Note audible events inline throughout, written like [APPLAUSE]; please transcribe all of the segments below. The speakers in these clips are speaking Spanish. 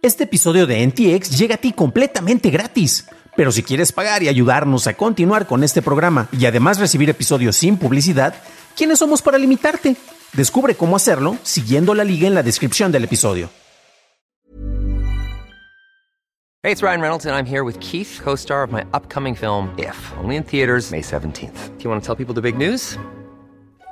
Este episodio de NTX llega a ti completamente gratis. Pero si quieres pagar y ayudarnos a continuar con este programa y además recibir episodios sin publicidad, ¿quiénes somos para limitarte? Descubre cómo hacerlo siguiendo la liga en la descripción del episodio. Hey, it's Ryan Reynolds and I'm here with Keith, co-star of my upcoming film If, only in theaters May 17th. Do you want to tell people the big news?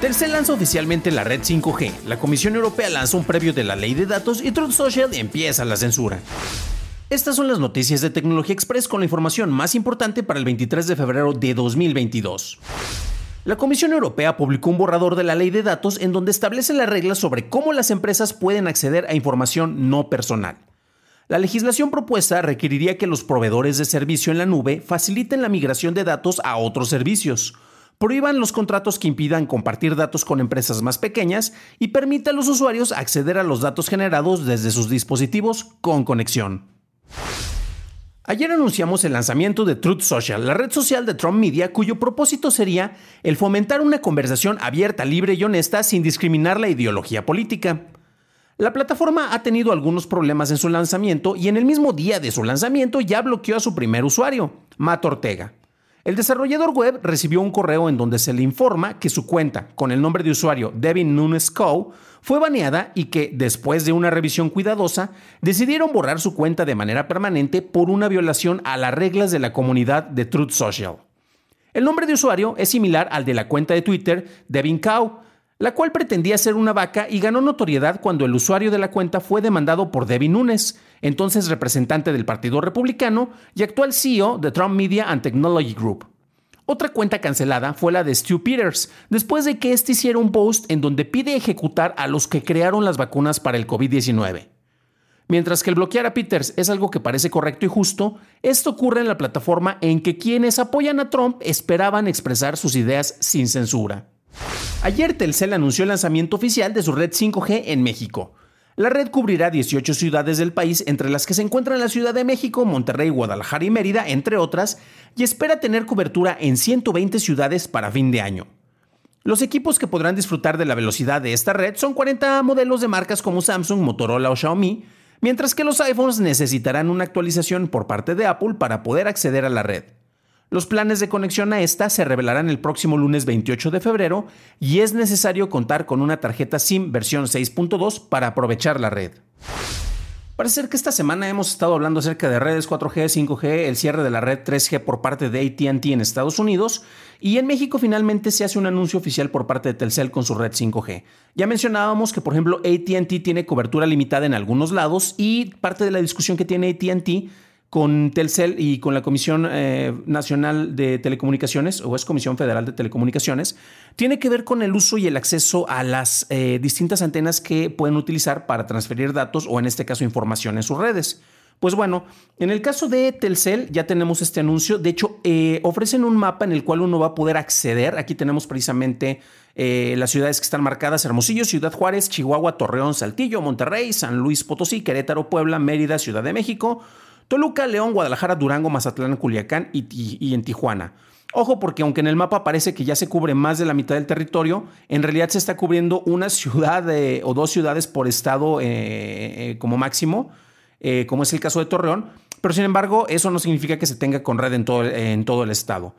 Telcel lanza oficialmente la red 5G, la Comisión Europea lanza un previo de la ley de datos y Truth Social empieza la censura. Estas son las noticias de Tecnología Express con la información más importante para el 23 de febrero de 2022. La Comisión Europea publicó un borrador de la ley de datos en donde establece las reglas sobre cómo las empresas pueden acceder a información no personal. La legislación propuesta requeriría que los proveedores de servicio en la nube faciliten la migración de datos a otros servicios, prohíban los contratos que impidan compartir datos con empresas más pequeñas y permita a los usuarios acceder a los datos generados desde sus dispositivos con conexión. Ayer anunciamos el lanzamiento de Truth Social, la red social de Trump Media, cuyo propósito sería el fomentar una conversación abierta, libre y honesta sin discriminar la ideología política. La plataforma ha tenido algunos problemas en su lanzamiento y en el mismo día de su lanzamiento ya bloqueó a su primer usuario, Matt Ortega. El desarrollador web recibió un correo en donde se le informa que su cuenta, con el nombre de usuario Devin Nunes Co., fue baneada y que, después de una revisión cuidadosa, decidieron borrar su cuenta de manera permanente por una violación a las reglas de la comunidad de Truth Social. El nombre de usuario es similar al de la cuenta de Twitter Devin Cow, la cual pretendía ser una vaca y ganó notoriedad cuando el usuario de la cuenta fue demandado por Devin Nunes, entonces representante del Partido Republicano y actual CEO de Trump Media and Technology Group. Otra cuenta cancelada fue la de Stu Peters, después de que éste hiciera un post en donde pide ejecutar a los que crearon las vacunas para el COVID-19. Mientras que el bloquear a Peters es algo que parece correcto y justo, esto ocurre en la plataforma en que quienes apoyan a Trump esperaban expresar sus ideas sin censura. Ayer Telcel anunció el lanzamiento oficial de su red 5G en México. La red cubrirá 18 ciudades del país, entre las que se encuentran la Ciudad de México, Monterrey, Guadalajara y Mérida, entre otras, y espera tener cobertura en 120 ciudades para fin de año. Los equipos que podrán disfrutar de la velocidad de esta red son 40 modelos de marcas como Samsung, Motorola o Xiaomi, mientras que los iPhones necesitarán una actualización por parte de Apple para poder acceder a la red. Los planes de conexión a esta se revelarán el próximo lunes 28 de febrero y es necesario contar con una tarjeta SIM versión 6.2 para aprovechar la red. Parece ser que esta semana hemos estado hablando acerca de redes 4G, 5G, el cierre de la red 3G por parte de ATT en Estados Unidos y en México finalmente se hace un anuncio oficial por parte de Telcel con su red 5G. Ya mencionábamos que por ejemplo ATT tiene cobertura limitada en algunos lados y parte de la discusión que tiene ATT con Telcel y con la Comisión eh, Nacional de Telecomunicaciones, o es Comisión Federal de Telecomunicaciones, tiene que ver con el uso y el acceso a las eh, distintas antenas que pueden utilizar para transferir datos o en este caso información en sus redes. Pues bueno, en el caso de Telcel ya tenemos este anuncio. De hecho, eh, ofrecen un mapa en el cual uno va a poder acceder. Aquí tenemos precisamente las ciudades que están marcadas: Hermosillo, Ciudad Juárez, Chihuahua, Torreón, Saltillo, Monterrey, San Luis Potosí, Querétaro, Puebla, Mérida, Ciudad de México, Toluca, León, Guadalajara, Durango, Mazatlán, Culiacán y, en Tijuana. Ojo porque aunque en el mapa parece que ya se cubre más de la mitad del territorio, en realidad se está cubriendo una ciudad o dos ciudades por estado eh, eh, como máximo, eh, como es el caso de Torreón, pero sin embargo eso no significa que se tenga con red en todo, en todo el estado.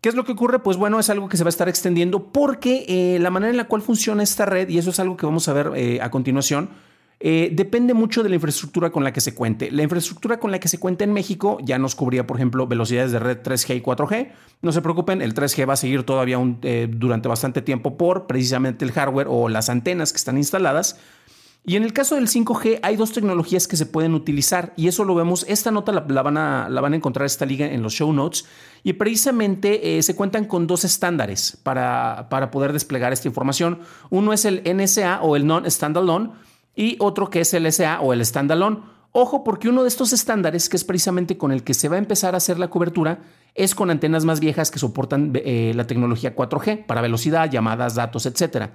¿Qué es lo que ocurre? Pues bueno, es algo que se va a estar extendiendo porque la manera en la cual funciona esta red, y eso es algo que vamos a ver a continuación, eh, depende mucho de la infraestructura con la que se cuente. La infraestructura con la que se cuenta en México ya nos cubría, por ejemplo, velocidades de red 3G y 4G. No se preocupen, el 3G va a seguir todavía eh, durante bastante tiempo por precisamente el hardware o las antenas que están instaladas. Y en el caso del 5G hay dos tecnologías que se pueden utilizar y eso lo vemos, esta nota la, van, a, la van, encontrar esta liga en los show notes y precisamente eh, se cuentan con dos estándares para, para poder desplegar esta información. Uno es el NSA o el Non-Standalone y otro que es el SA o el standalone. Ojo porque uno de estos estándares, que es precisamente con el que se va a empezar a hacer la cobertura, es con antenas más viejas que soportan eh, la tecnología 4G para velocidad, llamadas, datos, etc.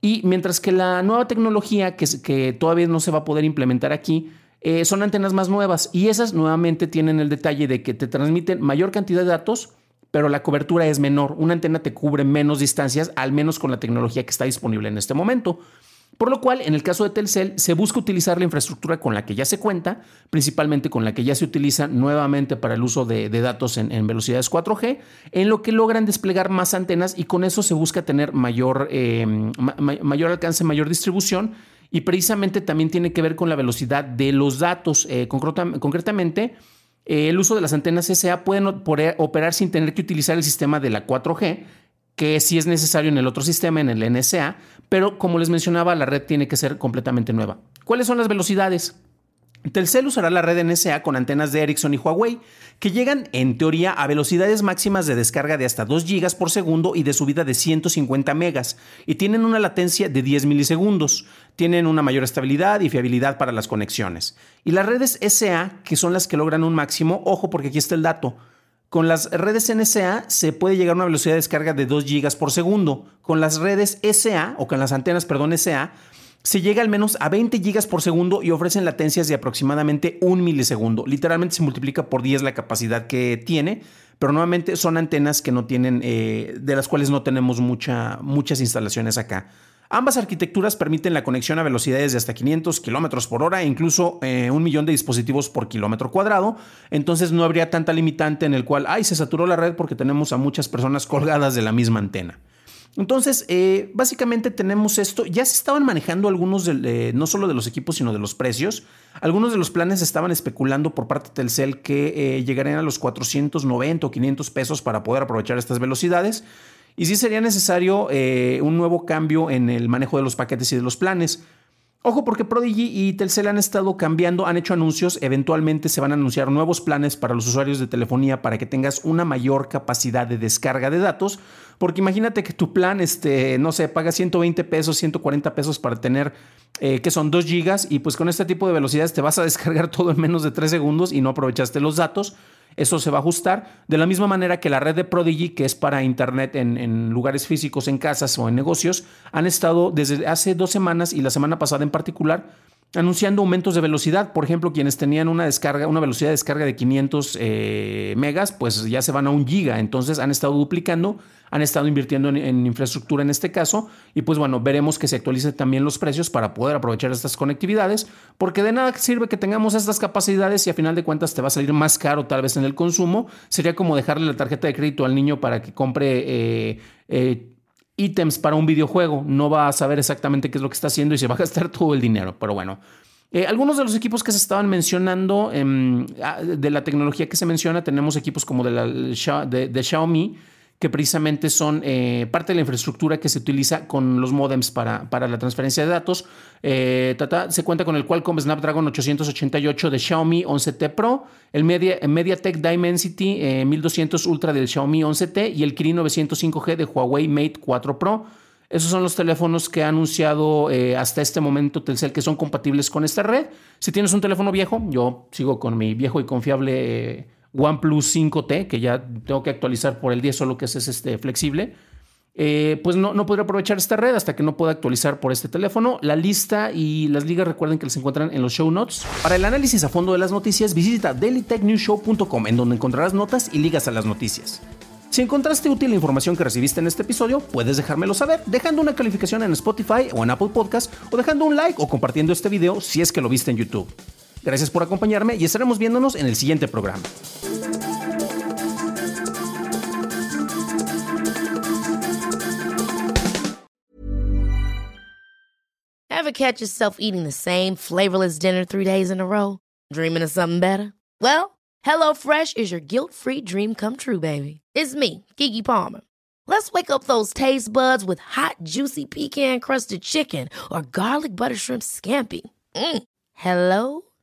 Y mientras que la nueva tecnología que, que todavía no se va a poder implementar aquí, eh, son antenas más nuevas y esas nuevamente tienen el detalle de que te transmiten mayor cantidad de datos, pero la cobertura es menor. Una antena te cubre menos distancias, al menos con la tecnología que está disponible en este momento. Por lo cual, en el caso de Telcel, se busca utilizar la infraestructura con la que ya se cuenta, principalmente con la que ya se utiliza nuevamente para el uso de, datos en, velocidades 4G, en lo que logran desplegar más antenas y con eso se busca tener mayor, eh, mayor alcance, mayor distribución y precisamente también tiene que ver con la velocidad de los datos. Eh, concretamente, eh, el uso de las antenas SA pueden operar sin tener que utilizar el sistema de la 4G, que sí es necesario en el otro sistema, en el NSA, pero como les mencionaba, la red tiene que ser completamente nueva. ¿Cuáles son las velocidades? Telcel usará la red NSA con antenas de Ericsson y Huawei, que llegan en teoría a velocidades máximas de descarga de hasta 2 GB por segundo y de subida de 150 megas, y tienen una latencia de 10 milisegundos. Tienen una mayor estabilidad y fiabilidad para las conexiones. Y las redes SA, que son las que logran un máximo, ojo porque aquí está el dato, con las redes NSA se puede llegar a una velocidad de descarga de 2 GB por segundo. Con las redes SA, o con las antenas, perdón, SA, se llega al menos a 20 GB por segundo y ofrecen latencias de aproximadamente un milisegundo. Literalmente se multiplica por 10 la capacidad que tiene, pero nuevamente son antenas que no tienen, eh, de las cuales no tenemos mucha, muchas instalaciones acá. Ambas arquitecturas permiten la conexión a velocidades de hasta 500 kilómetros por hora e incluso eh, un millón de dispositivos por kilómetro cuadrado. Entonces no habría tanta limitante en el cual, ay, se saturó la red porque tenemos a muchas personas colgadas de la misma antena. Entonces, eh, básicamente tenemos esto. Ya se estaban manejando algunos, no solo de los equipos, sino de los precios. Algunos de los planes estaban especulando por parte de Telcel que eh, llegarían a los 490 o 500 pesos para poder aprovechar estas velocidades. Y sí sería necesario eh, un nuevo cambio en el manejo de los paquetes y de los planes. Ojo porque Prodigy y Telcel han estado cambiando, han hecho anuncios, eventualmente se van a anunciar nuevos planes para los usuarios de telefonía para que tengas una mayor capacidad de descarga de datos, porque imagínate que tu plan, este, no sé, paga 120 pesos, 140 pesos para tener, eh, que son 2 gigas, y pues con este tipo de velocidades te vas a [LAUGHS] descargar todo en menos de 3 segundos y no aprovechaste los datos. Eso se va a ajustar. De la misma manera que la red de Prodigy, que es para Internet en, lugares físicos, en casas o en negocios, han estado desde hace dos semanas y la semana pasada en particular anunciando aumentos de velocidad. Por ejemplo, quienes tenían una descarga, una velocidad de descarga de 500 eh, megas, pues ya se van a un giga. Entonces han estado duplicando, han estado invirtiendo en, infraestructura en este caso. Y pues bueno, veremos que se actualicen también los precios para poder aprovechar estas conectividades, porque de nada sirve que tengamos estas capacidades y a final de cuentas te va a salir más caro tal vez en el consumo. Sería como dejarle la tarjeta de crédito al niño para que compre eh, eh, ítems para un videojuego. No va a saber exactamente qué es lo que está haciendo y se va a [LAUGHS] gastar todo el dinero. Pero bueno, eh, algunos de los equipos que se estaban mencionando em, ah, de la tecnología que se menciona, tenemos equipos como de, la, de Xiaomi que precisamente son eh, parte de la infraestructura que se utiliza con los modems para, para la transferencia de datos. Eh, se cuenta con el Qualcomm Snapdragon 888 de Xiaomi 11T Pro, el Media, MediaTek Dimensity 1200 eh, Ultra del Xiaomi 11T y el Kirin 905G de Huawei Mate 4 Pro. Esos son los teléfonos que ha anunciado hasta este momento Telcel que son compatibles con esta red. Si tienes un teléfono viejo, yo sigo con mi viejo y confiable OnePlus 5T, que ya tengo que actualizar por el 10, solo que es este flexible, eh, pues no, no podré aprovechar esta red hasta que no pueda actualizar por este teléfono. La lista y las ligas recuerden que las encuentran en los show notes. Para el análisis a fondo de las noticias, visita dailytechnewshow.com en donde encontrarás notas y ligas a las noticias. Si encontraste útil la información que recibiste en este episodio, puedes dejármelo saber dejando una calificación en Spotify o en Apple Podcast o dejando un like o compartiendo este video si es que lo viste en YouTube. Gracias por acompañarme y estaremos viéndonos en el siguiente programa. Ever catch yourself eating the same flavorless dinner three days in a row? Dreaming of something better? Well, HelloFresh is your guilt-free dream come true, baby. It's me, Kiki Palmer. Let's wake up those taste buds with hot, juicy pecan-crusted chicken or garlic butter shrimp scampi. Mm. Hello